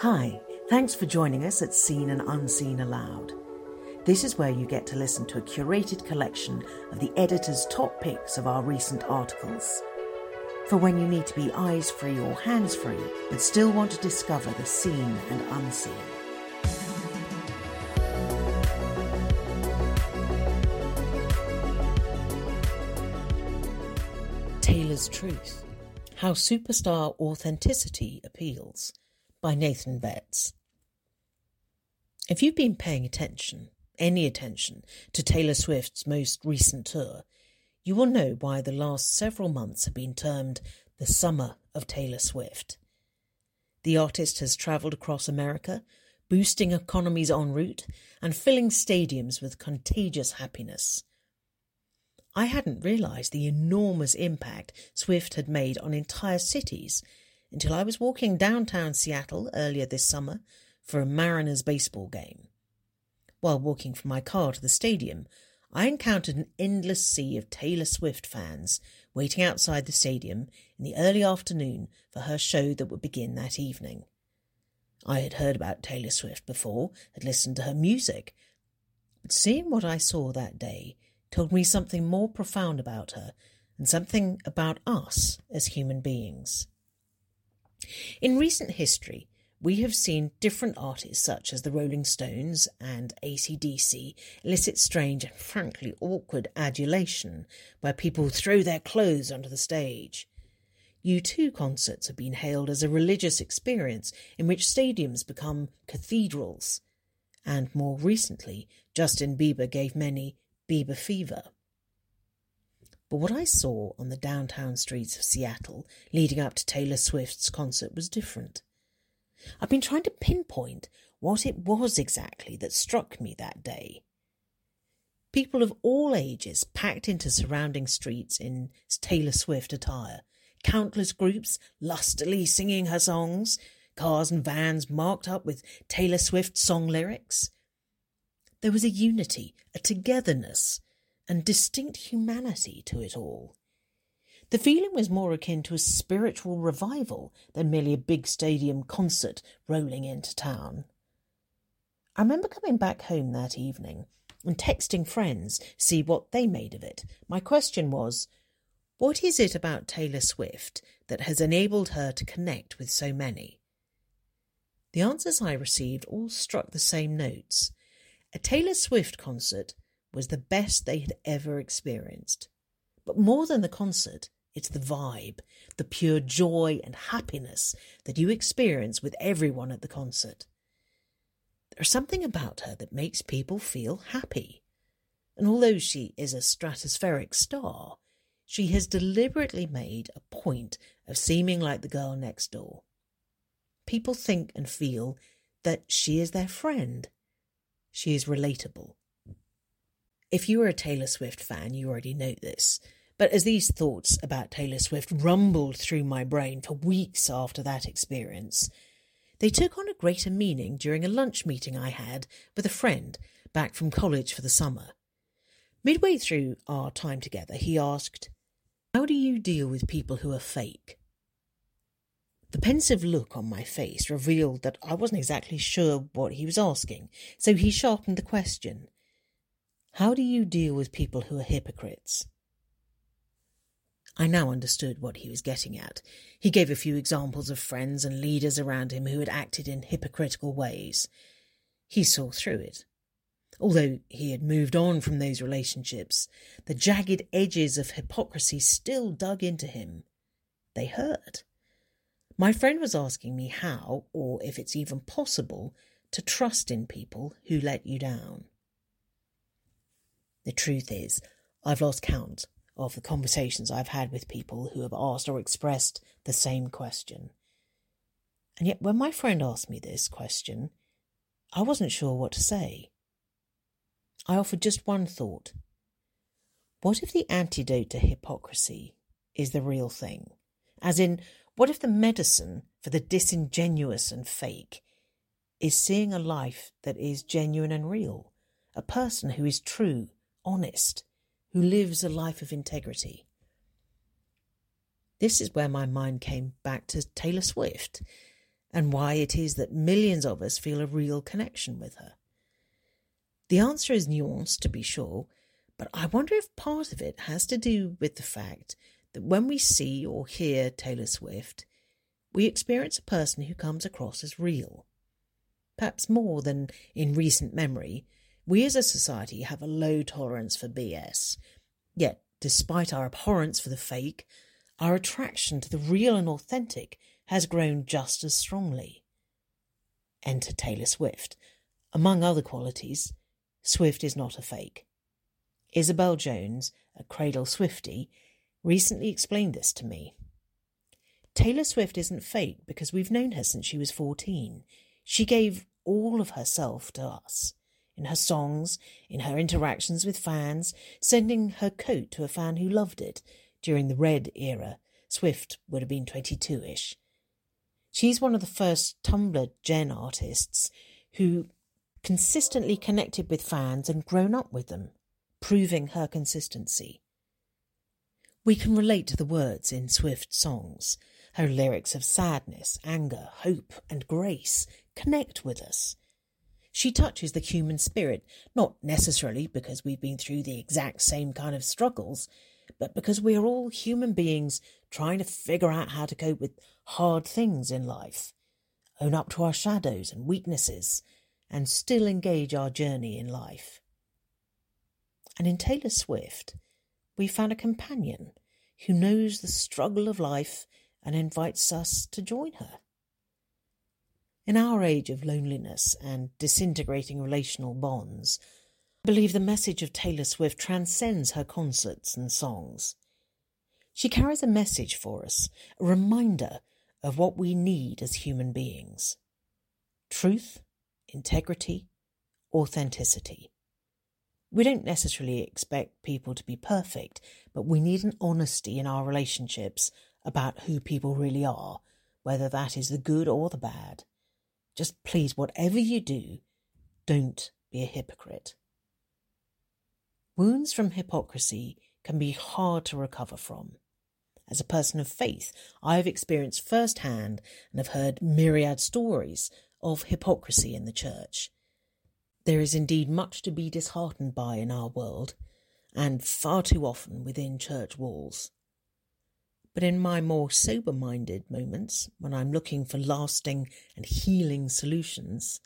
Hi, thanks for joining us at Seen and Unseen Aloud. This is where you get to listen to a curated collection of the editor's top picks of our recent articles. For when you need to be eyes free or hands free, but still want to discover the seen and unseen. Taylor's Truth How Superstar Authenticity Appeals by Nathan Betts. If you've been paying attention, any attention, to Taylor Swift's most recent tour, you will know why the last several months have been termed the summer of Taylor Swift. The artist has travelled across America, boosting economies en route and filling stadiums with contagious happiness. I hadn't realised the enormous impact Swift had made on entire cities until I was walking downtown Seattle earlier this summer for a Mariners baseball game. While walking from my car to the stadium, I encountered an endless sea of Taylor Swift fans waiting outside the stadium in the early afternoon for her show that would begin that evening. I had heard about Taylor Swift before, had listened to her music, but seeing what I saw that day told me something more profound about her and something about us as human beings. In recent history, we have seen different artists such as the Rolling Stones and ACDC elicit strange and frankly awkward adulation where people throw their clothes onto the stage. U2 concerts have been hailed as a religious experience in which stadiums become cathedrals. And more recently, Justin Bieber gave many Bieber fever. But what I saw on the downtown streets of Seattle leading up to Taylor Swift's concert was different. I've been trying to pinpoint what it was exactly that struck me that day. People of all ages packed into surrounding streets in Taylor Swift attire, countless groups lustily singing her songs, cars and vans marked up with Taylor Swift song lyrics. There was a unity, a togetherness, and distinct humanity to it all. The feeling was more akin to a spiritual revival than merely a big stadium concert rolling into town. I remember coming back home that evening and texting friends, see what they made of it. My question was, what is it about Taylor Swift that has enabled her to connect with so many? The answers I received all struck the same notes. A Taylor Swift concert was the best they had ever experienced. But more than the concert, it's the vibe, the pure joy and happiness that you experience with everyone at the concert. There's something about her that makes people feel happy. And although she is a stratospheric star, she has deliberately made a point of seeming like the girl next door. People think and feel that she is their friend. She is relatable. If you are a Taylor Swift fan, you already know this. But as these thoughts about Taylor Swift rumbled through my brain for weeks after that experience, they took on a greater meaning during a lunch meeting I had with a friend back from college for the summer. Midway through our time together, he asked, How do you deal with people who are fake? The pensive look on my face revealed that I wasn't exactly sure what he was asking, so he sharpened the question. How do you deal with people who are hypocrites? I now understood what he was getting at. He gave a few examples of friends and leaders around him who had acted in hypocritical ways. He saw through it. Although he had moved on from those relationships, the jagged edges of hypocrisy still dug into him. They hurt. My friend was asking me how, or if it's even possible, to trust in people who let you down. The truth is, I've lost count of the conversations I've had with people who have asked or expressed the same question. And yet, when my friend asked me this question, I wasn't sure what to say. I offered just one thought. What if the antidote to hypocrisy is the real thing? As in, what if the medicine for the disingenuous and fake is seeing a life that is genuine and real? A person who is true honest, who lives a life of integrity. This is where my mind came back to Taylor Swift. and why it is that millions of us feel a real connection with her. The answer is nuanced, to be sure, but I wonder if part of it has to do with the fact that when we see or hear Taylor Swift, we experience a person who comes across as real. Perhaps more than in recent memory, we as a society have a low tolerance for BS. Yet, despite our abhorrence for the fake, our attraction to the real and authentic has grown just as strongly. Enter Taylor Swift. Among other qualities, Swift is not a fake. Isabel Jones, a Cradle Swiftie, recently explained this to me. Taylor Swift isn't fake because we've known her since she was 14. She gave all of herself to us in her songs, in her interactions with fans, sending her coat to a fan who loved it during the Red era. Swift would have been 22 ish. She's one of the first Tumblr Gen artists who consistently connected with fans and grown up with them, proving her consistency. We can relate to the words in Swift's songs. Her lyrics of sadness, anger, hope, and grace connect with us. She touches the human spirit, not necessarily because we've been through the exact same kind of struggles, but because we are all human beings trying to figure out how to cope with hard things in life, own up to our shadows and weaknesses, and still engage our journey in life. And in Taylor Swift, we found a companion who knows the struggle of life and invites us to join her. In our age of loneliness and disintegrating relational bonds, I believe the message of Taylor Swift transcends her concerts and songs. She carries a message for us, a reminder of what we need as human beings truth, integrity, authenticity. We don't necessarily expect people to be perfect, but we need an honesty in our relationships about who people really are, whether that is the good or the bad. Just please, whatever you do, don't be a hypocrite. Wounds from hypocrisy can be hard to recover from. As a person of faith, I have experienced firsthand and have heard myriad stories of hypocrisy in the church. There is indeed much to be disheartened by in our world, and far too often within church walls. But in my more sober minded moments, when I'm looking for lasting and healing solutions,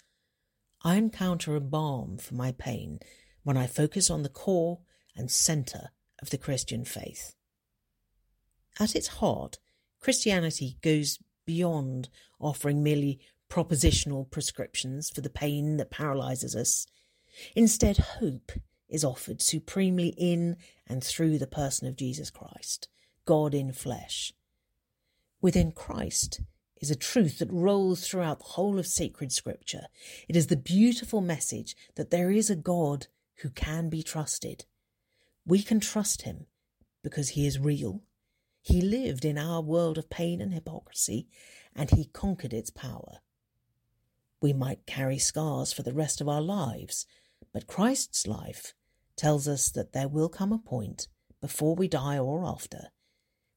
I encounter a balm for my pain when I focus on the core and centre of the Christian faith. At its heart, Christianity goes beyond offering merely propositional prescriptions for the pain that paralyzes us. Instead, hope is offered supremely in and through the person of Jesus Christ, God in flesh. Within Christ is a truth that rolls throughout the whole of sacred scripture. It is the beautiful message that there is a God who can be trusted. We can trust him because he is real. He lived in our world of pain and hypocrisy, and he conquered its power. We might carry scars for the rest of our lives, but Christ's life tells us that there will come a point, before we die or after,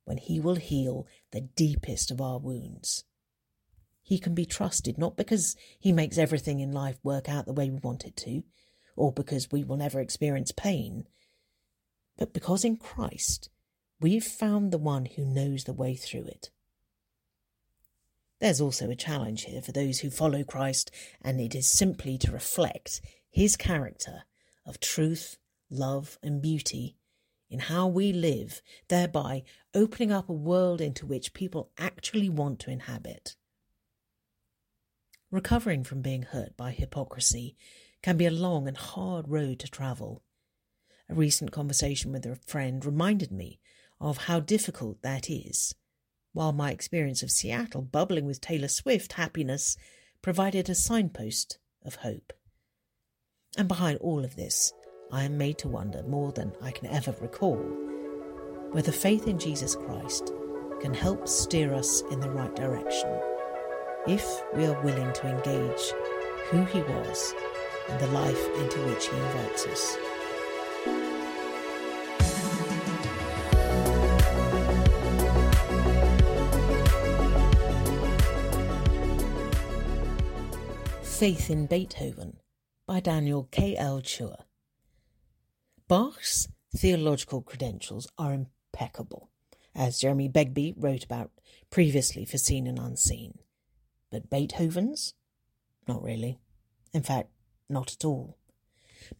when He will heal the deepest of our wounds. He can be trusted not because He makes everything in life work out the way we want it to, or because we will never experience pain, but because in Christ we've found the one who knows the way through it. There's also a challenge here for those who follow Christ, and it is simply to reflect his character of truth, love, and beauty in how we live, thereby opening up a world into which people actually want to inhabit. Recovering from being hurt by hypocrisy can be a long and hard road to travel. A recent conversation with a friend reminded me of how difficult that is while my experience of Seattle, bubbling with Taylor Swift happiness, provided a signpost of hope. And behind all of this, I am made to wonder more than I can ever recall whether faith in Jesus Christ can help steer us in the right direction if we are willing to engage who He was and the life into which He invites us. Faith in Beethoven by Daniel K. L. Chua. Bach's theological credentials are impeccable, as Jeremy Begbie wrote about previously for Seen and Unseen. But Beethoven's? Not really. In fact, not at all.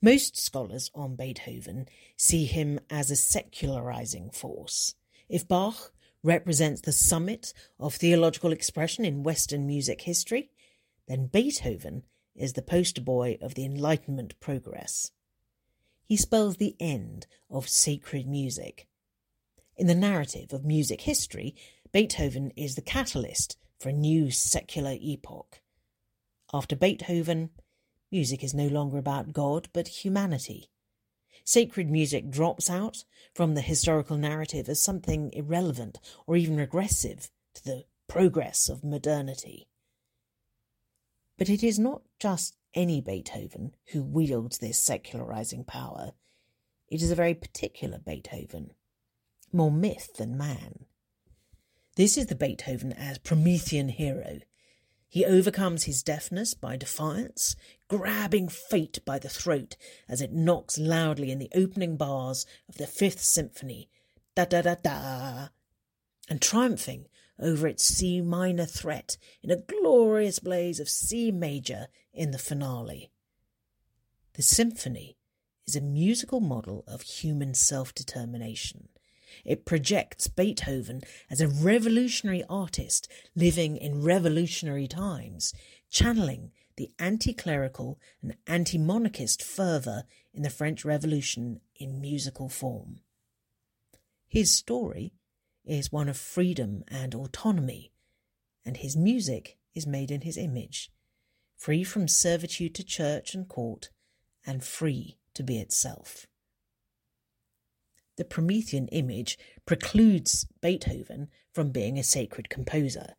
Most scholars on Beethoven see him as a secularizing force. If Bach represents the summit of theological expression in Western music history, then Beethoven is the poster boy of the Enlightenment progress. He spells the end of sacred music. In the narrative of music history, Beethoven is the catalyst for a new secular epoch. After Beethoven, music is no longer about God but humanity. Sacred music drops out from the historical narrative as something irrelevant or even regressive to the progress of modernity. But it is not just any Beethoven who wields this secularizing power. It is a very particular Beethoven, more myth than man. This is the Beethoven as Promethean hero. He overcomes his deafness by defiance, grabbing fate by the throat as it knocks loudly in the opening bars of the Fifth Symphony, da da da da, and triumphing over its C minor threat in a glorious blaze of C major in the finale. The symphony is a musical model of human self determination. It projects Beethoven as a revolutionary artist living in revolutionary times, channeling the anti clerical and anti monarchist fervour in the French Revolution in musical form. His story is one of freedom and autonomy, and his music is made in his image, free from servitude to church and court, and free to be itself. The Promethean image precludes Beethoven from being a sacred composer.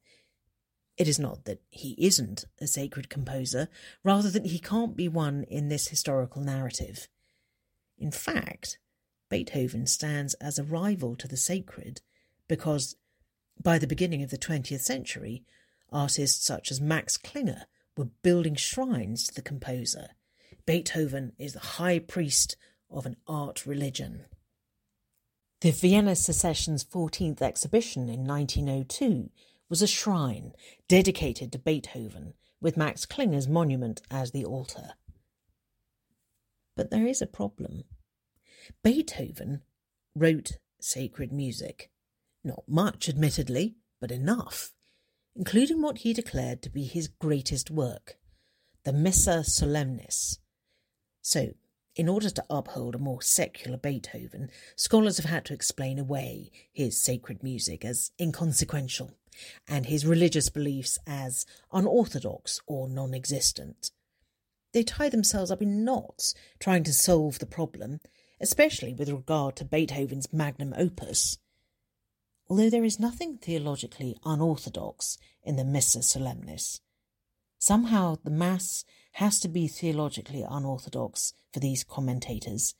It is not that he isn't a sacred composer, rather that he can't be one in this historical narrative. In fact, Beethoven stands as a rival to the sacred because by the beginning of the 20th century, artists such as Max Klinger were building shrines to the composer. Beethoven is the high priest of an art religion. The Vienna Secession's 14th exhibition in 1902 was a shrine dedicated to Beethoven, with Max Klinger's monument as the altar. But there is a problem. Beethoven wrote sacred music. Not much, admittedly, but enough, including what he declared to be his greatest work, the Missa Solemnis. So, in order to uphold a more secular Beethoven, scholars have had to explain away his sacred music as inconsequential and his religious beliefs as unorthodox or non existent. They tie themselves up in knots trying to solve the problem, especially with regard to Beethoven's magnum opus. Although there is nothing theologically unorthodox in the Missa Solemnis, somehow the Mass has to be theologically unorthodox for these commentators.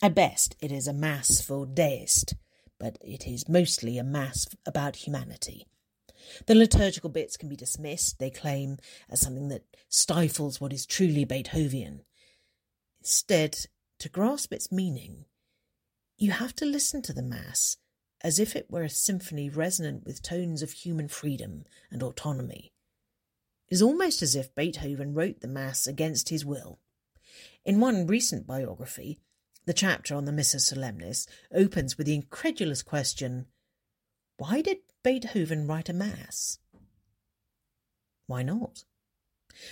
At best, it is a Mass for deist, but it is mostly a Mass about humanity. The liturgical bits can be dismissed, they claim, as something that stifles what is truly Beethoven. Instead, to grasp its meaning, you have to listen to the Mass as if it were a symphony resonant with tones of human freedom and autonomy. It is almost as if Beethoven wrote the Mass against his will. In one recent biography, the chapter on the Missa Solemnis opens with the incredulous question Why did Beethoven write a Mass? Why not?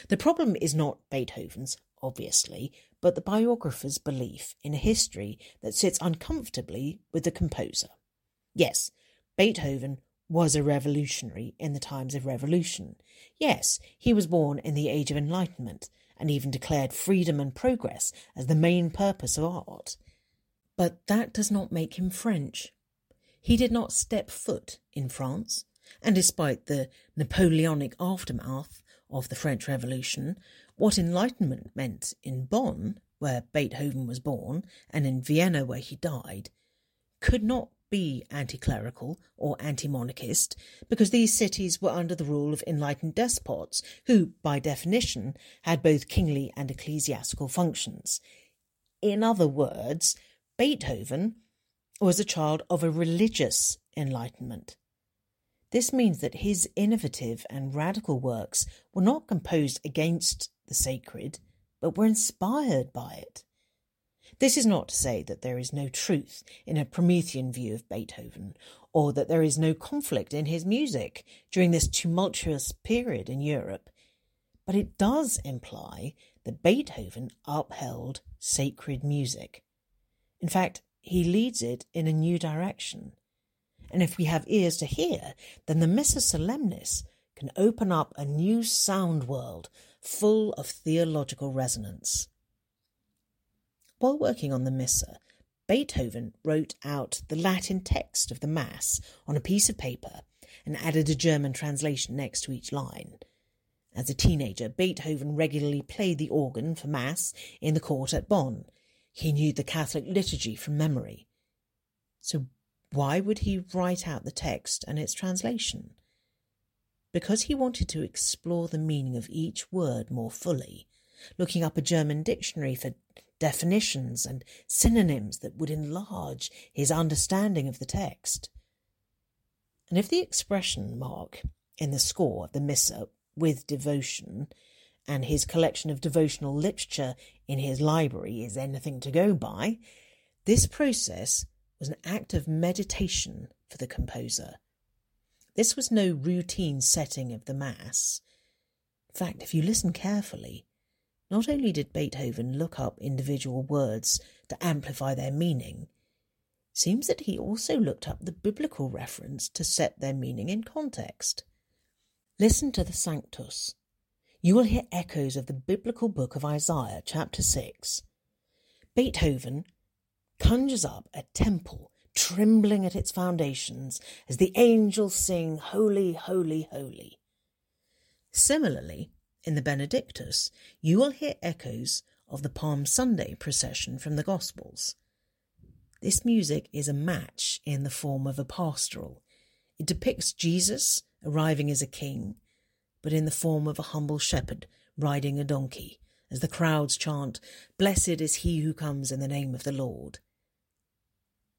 The problem is not Beethoven's, obviously, but the biographer's belief in a history that sits uncomfortably with the composer. Yes, Beethoven was a revolutionary in the times of revolution. Yes, he was born in the age of enlightenment and even declared freedom and progress as the main purpose of art. But that does not make him French. He did not step foot in France, and despite the Napoleonic aftermath of the French Revolution, what enlightenment meant in Bonn, where Beethoven was born, and in Vienna, where he died, could not be anti clerical or anti monarchist because these cities were under the rule of enlightened despots who, by definition, had both kingly and ecclesiastical functions. In other words, Beethoven was a child of a religious enlightenment. This means that his innovative and radical works were not composed against the sacred, but were inspired by it. This is not to say that there is no truth in a Promethean view of Beethoven, or that there is no conflict in his music during this tumultuous period in Europe, but it does imply that Beethoven upheld sacred music. In fact, he leads it in a new direction. And if we have ears to hear, then the Missa Solemnis can open up a new sound world full of theological resonance. While working on the Missa, Beethoven wrote out the Latin text of the Mass on a piece of paper and added a German translation next to each line. As a teenager, Beethoven regularly played the organ for Mass in the court at Bonn. He knew the Catholic liturgy from memory. So, why would he write out the text and its translation? Because he wanted to explore the meaning of each word more fully, looking up a German dictionary for definitions and synonyms that would enlarge his understanding of the text. And if the expression mark in the score of the Missa with devotion and his collection of devotional literature in his library is anything to go by, this process was an act of meditation for the composer. This was no routine setting of the Mass. In fact, if you listen carefully, not only did Beethoven look up individual words to amplify their meaning, seems that he also looked up the biblical reference to set their meaning in context. Listen to the Sanctus. You will hear echoes of the biblical book of Isaiah, chapter 6. Beethoven conjures up a temple trembling at its foundations as the angels sing, Holy, Holy, Holy. Similarly, in the Benedictus, you will hear echoes of the Palm Sunday procession from the Gospels. This music is a match in the form of a pastoral. It depicts Jesus arriving as a king, but in the form of a humble shepherd riding a donkey, as the crowds chant, Blessed is he who comes in the name of the Lord.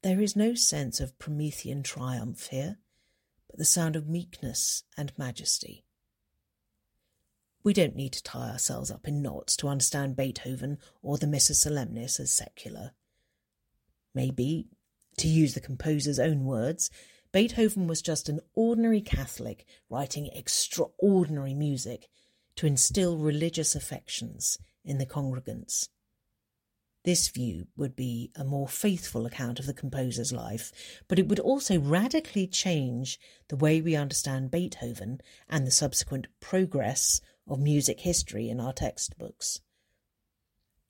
There is no sense of Promethean triumph here, but the sound of meekness and majesty. We don't need to tie ourselves up in knots to understand Beethoven or the Missa Solemnis as secular. Maybe, to use the composer's own words, Beethoven was just an ordinary Catholic writing extraordinary music to instill religious affections in the congregants. This view would be a more faithful account of the composer's life, but it would also radically change the way we understand Beethoven and the subsequent progress of music history in our textbooks.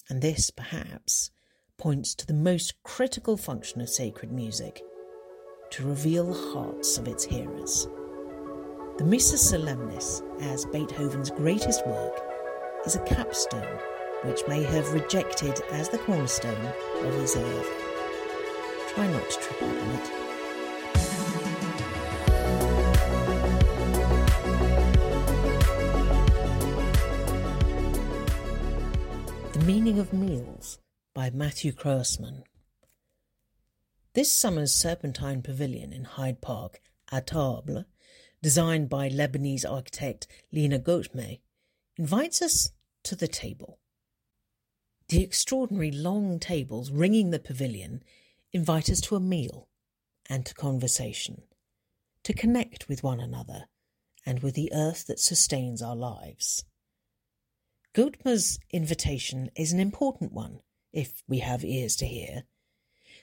And this, perhaps, points to the most critical function of sacred music to reveal the hearts of its hearers. The Missa Solemnis, as Beethoven's greatest work, is a capstone which may have rejected as the cornerstone of his earth. Try not to trip on it. Meaning of Meals by Matthew Croasmun. This summer's Serpentine Pavilion in Hyde Park, à Table, designed by Lebanese architect Lina Ghothmeh, invites us to the table. The extraordinary long tables ringing the pavilion invite us to a meal and to conversation, to connect with one another and with the earth that sustains our lives. Ghothmeh's invitation is an important one, if we have ears to hear.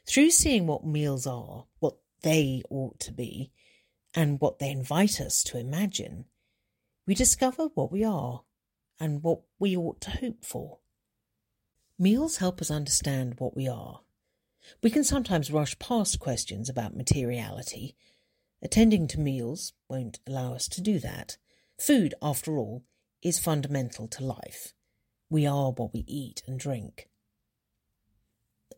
Through seeing what meals are, what they ought to be, and what they invite us to imagine, we discover what we are and what we ought to hope for. Meals help us understand what we are. We can sometimes rush past questions about materiality. Attending to meals won't allow us to do that. Food, after all, is fundamental to life. We are what we eat and drink.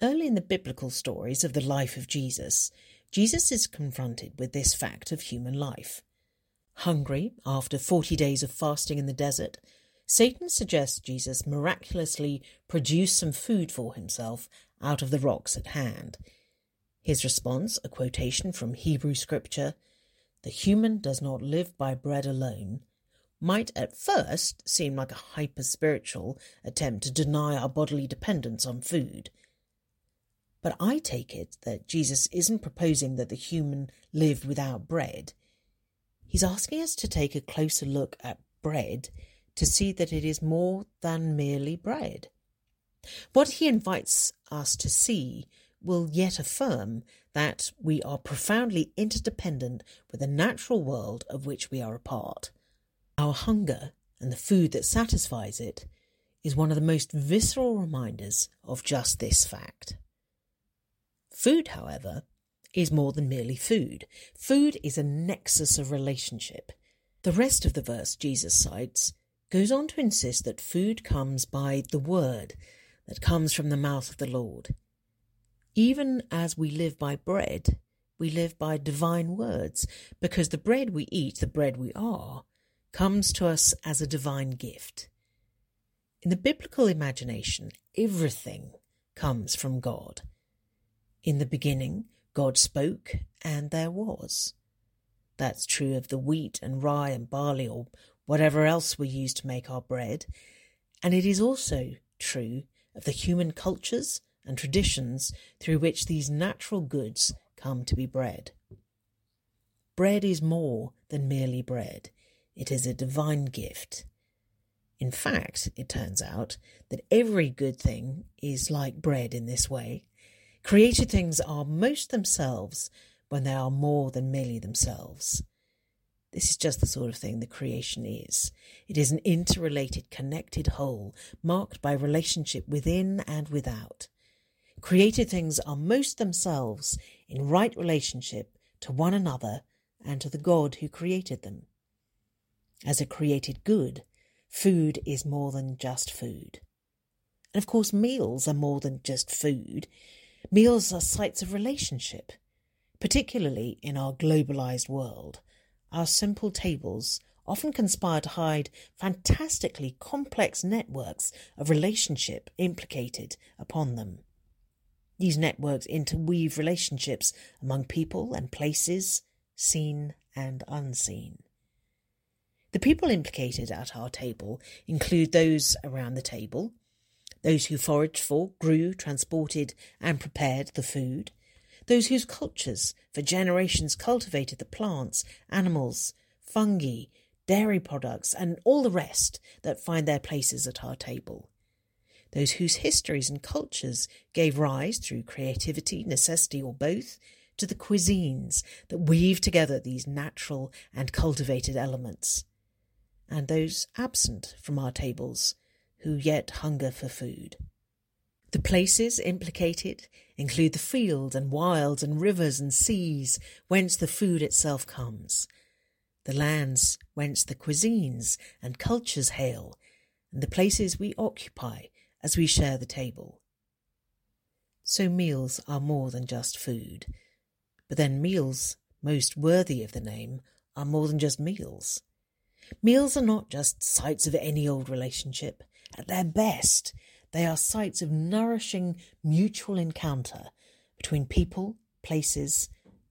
Early in the biblical stories of the life of Jesus, Jesus is confronted with this fact of human life. Hungry after 40 days of fasting in the desert, Satan suggests Jesus miraculously produce some food for himself out of the rocks at hand. His response, a quotation from Hebrew scripture, the human does not live by bread alone, might at first seem like a hyper spiritual attempt to deny our bodily dependence on food. But I take it that Jesus isn't proposing that the human live without bread. He's asking us to take a closer look at bread to see that it is more than merely bread. What he invites us to see will yet affirm that we are profoundly interdependent with the natural world of which we are a part. Our hunger and the food that satisfies it is one of the most visceral reminders of just this fact. Food, however, is more than merely food. Food is a nexus of relationship. The rest of the verse Jesus cites goes on to insist that food comes by the word that comes from the mouth of the Lord. Even as we live by bread, we live by divine words, because the bread we eat, the bread we are, comes to us as a divine gift. In the biblical imagination, everything comes from God. In the beginning, God spoke, and there was. That's true of the wheat and rye and barley or whatever else we use to make our bread, and it is also true of the human cultures and traditions through which these natural goods come to be bred. Bread is more than merely bread, it is a divine gift. In fact, it turns out that every good thing is like bread in this way. Created things are most themselves when they are more than merely themselves. This is just the sort of thing the creation is. It is an interrelated, connected whole, marked by relationship within and without. Created things are most themselves in right relationship to one another and to the God who created them. As a created good, food is more than just food. And of course, meals are more than just food. Meals are sites of relationship, particularly in our globalized world our simple tables often conspire to hide fantastically complex networks of relationship implicated upon them. These networks interweave relationships among people and places, seen and unseen. The people implicated at our table include those around the table, those who foraged for, grew, transported, and prepared the food, those whose cultures for generations cultivated the plants, animals, fungi, dairy products, and all the rest that find their places at our table. Those whose histories and cultures gave rise, through creativity, necessity, or both, to the cuisines that weave together these natural and cultivated elements. And those absent from our tables, who yet hunger for food. The places implicated include the fields and wilds and rivers and seas whence the food itself comes, the lands whence the cuisines and cultures hail, and the places we occupy as we share the table. So meals are more than just food, but then meals, most worthy of the name, are more than just meals. Meals are not just sites of any old relationship. At their best, they are sites of nourishing mutual encounter between people, places,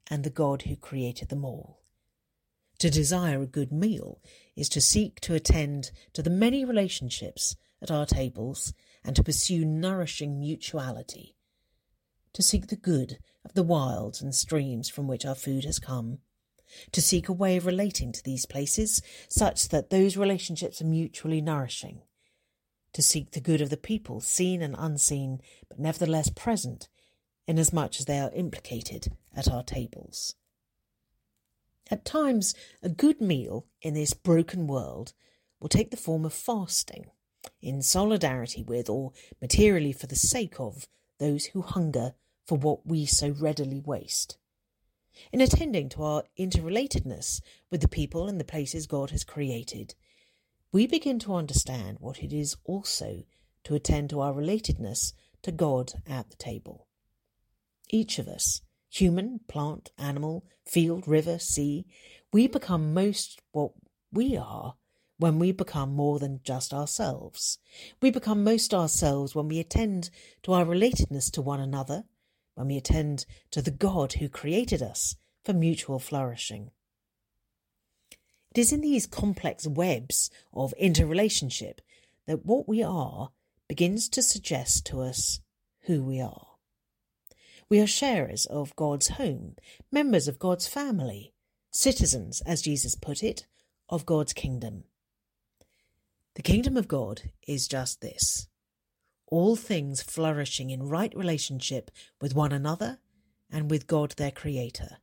and the God who created them all. To desire a good meal is to seek to attend to the many relationships at our tables and to pursue nourishing mutuality. To seek the good of the wilds and streams from which our food has come. To seek a way of relating to these places such that those relationships are mutually nourishing to seek the good of the people, seen and unseen, but nevertheless present, inasmuch as they are implicated at our tables. At times, a good meal in this broken world will take the form of fasting, in solidarity with or materially for the sake of those who hunger for what we so readily waste. In attending to our interrelatedness with the people and the places God has created, we begin to understand what it is also to attend to our relatedness to God at the table. Each of us, human, plant, animal, field, river, sea, we become most what we are when we become more than just ourselves. We become most ourselves when we attend to our relatedness to one another, when we attend to the God who created us for mutual flourishing. It is in these complex webs of interrelationship that what we are begins to suggest to us who we are. We are sharers of God's home, members of God's family, citizens, as Jesus put it, of God's kingdom. The kingdom of God is just this all things flourishing in right relationship with one another and with God their Creator.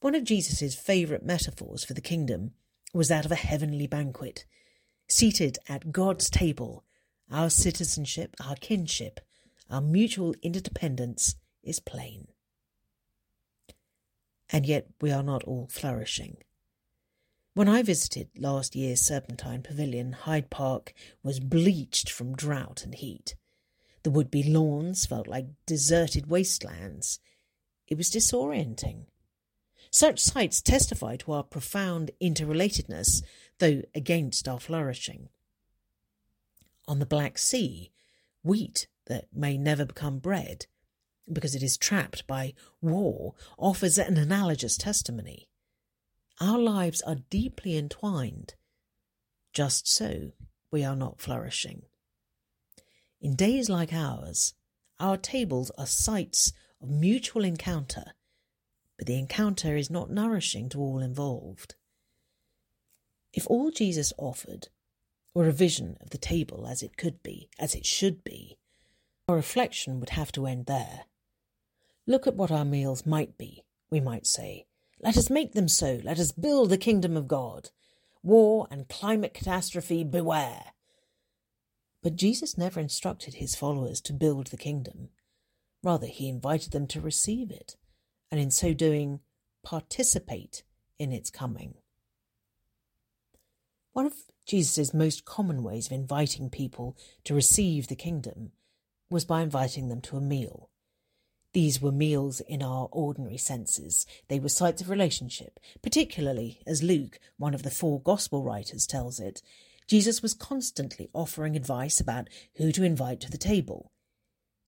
One of Jesus' favourite metaphors for the kingdom was that of a heavenly banquet. Seated at God's table, our citizenship, our kinship, our mutual interdependence is plain. And yet we are not all flourishing. When I visited last year's Serpentine Pavilion, Hyde Park was bleached from drought and heat. The would be lawns felt like deserted wastelands. It was disorienting. Such sights testify to our profound interrelatedness, though against our flourishing. On the Black Sea, wheat that may never become bread, because it is trapped by war, offers an analogous testimony. Our lives are deeply entwined. Just so, we are not flourishing. In days like ours, our tables are sites of mutual encounter, but the encounter is not nourishing to all involved. If all Jesus offered were a vision of the table as it could be, as it should be, our reflection would have to end there. Look at what our meals might be, we might say. Let us make them so. Let us build the kingdom of God. War and climate catastrophe, beware. But Jesus never instructed his followers to build the kingdom. Rather, he invited them to receive it, and in so doing, participate in its coming. One of Jesus' most common ways of inviting people to receive the kingdom was by inviting them to a meal. These were meals in our ordinary senses. They were sites of relationship, particularly as Luke, one of the four gospel writers, tells it. Jesus was constantly offering advice about who to invite to the table.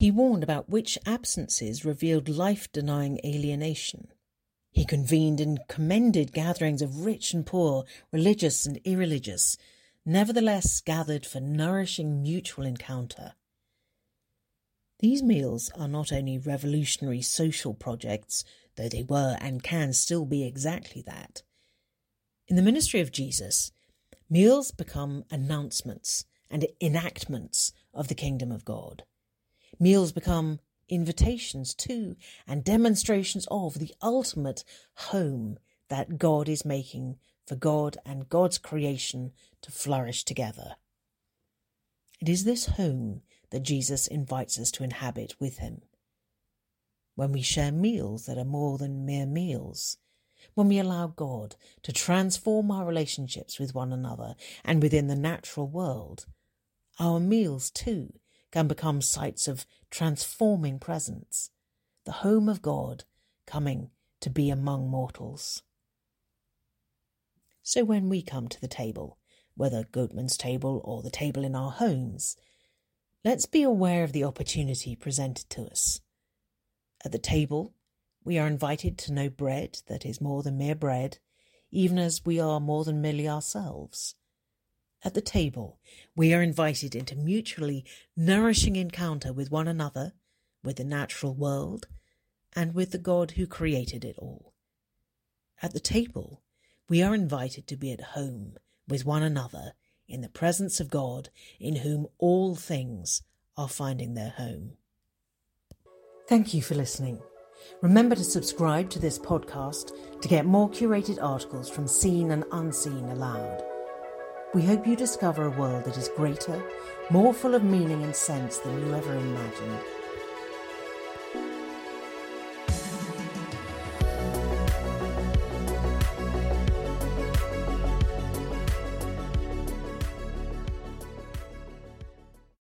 He warned about which absences revealed life denying alienation. He convened and commended gatherings of rich and poor, religious and irreligious, nevertheless gathered for nourishing mutual encounter. These meals are not only revolutionary social projects, though they were and can still be exactly that. In the ministry of Jesus, meals become announcements and enactments of the kingdom of God. Meals become invitations to and demonstrations of the ultimate home that God is making for God and God's creation to flourish together. It is this home that Jesus invites us to inhabit with him. When we share meals that are more than mere meals, when we allow God to transform our relationships with one another and within the natural world, our meals too can become sites of transforming presence, the home of God coming to be among mortals. So when we come to the table, whether Ghothmeh's table or the table in our homes, Let's be aware of the opportunity presented to us. At the table, we are invited to know bread that is more than mere bread, even as we are more than merely ourselves. At the table, we are invited into mutually nourishing encounter with one another, with the natural world, and with the God who created it all. At the table, we are invited to be at home with one another in the presence of God, in whom all things are finding their home. Thank you for listening. Remember to subscribe to this podcast to get more curated articles from Seen and Unseen Aloud. We hope you discover a world that is greater, more full of meaning and sense than you ever imagined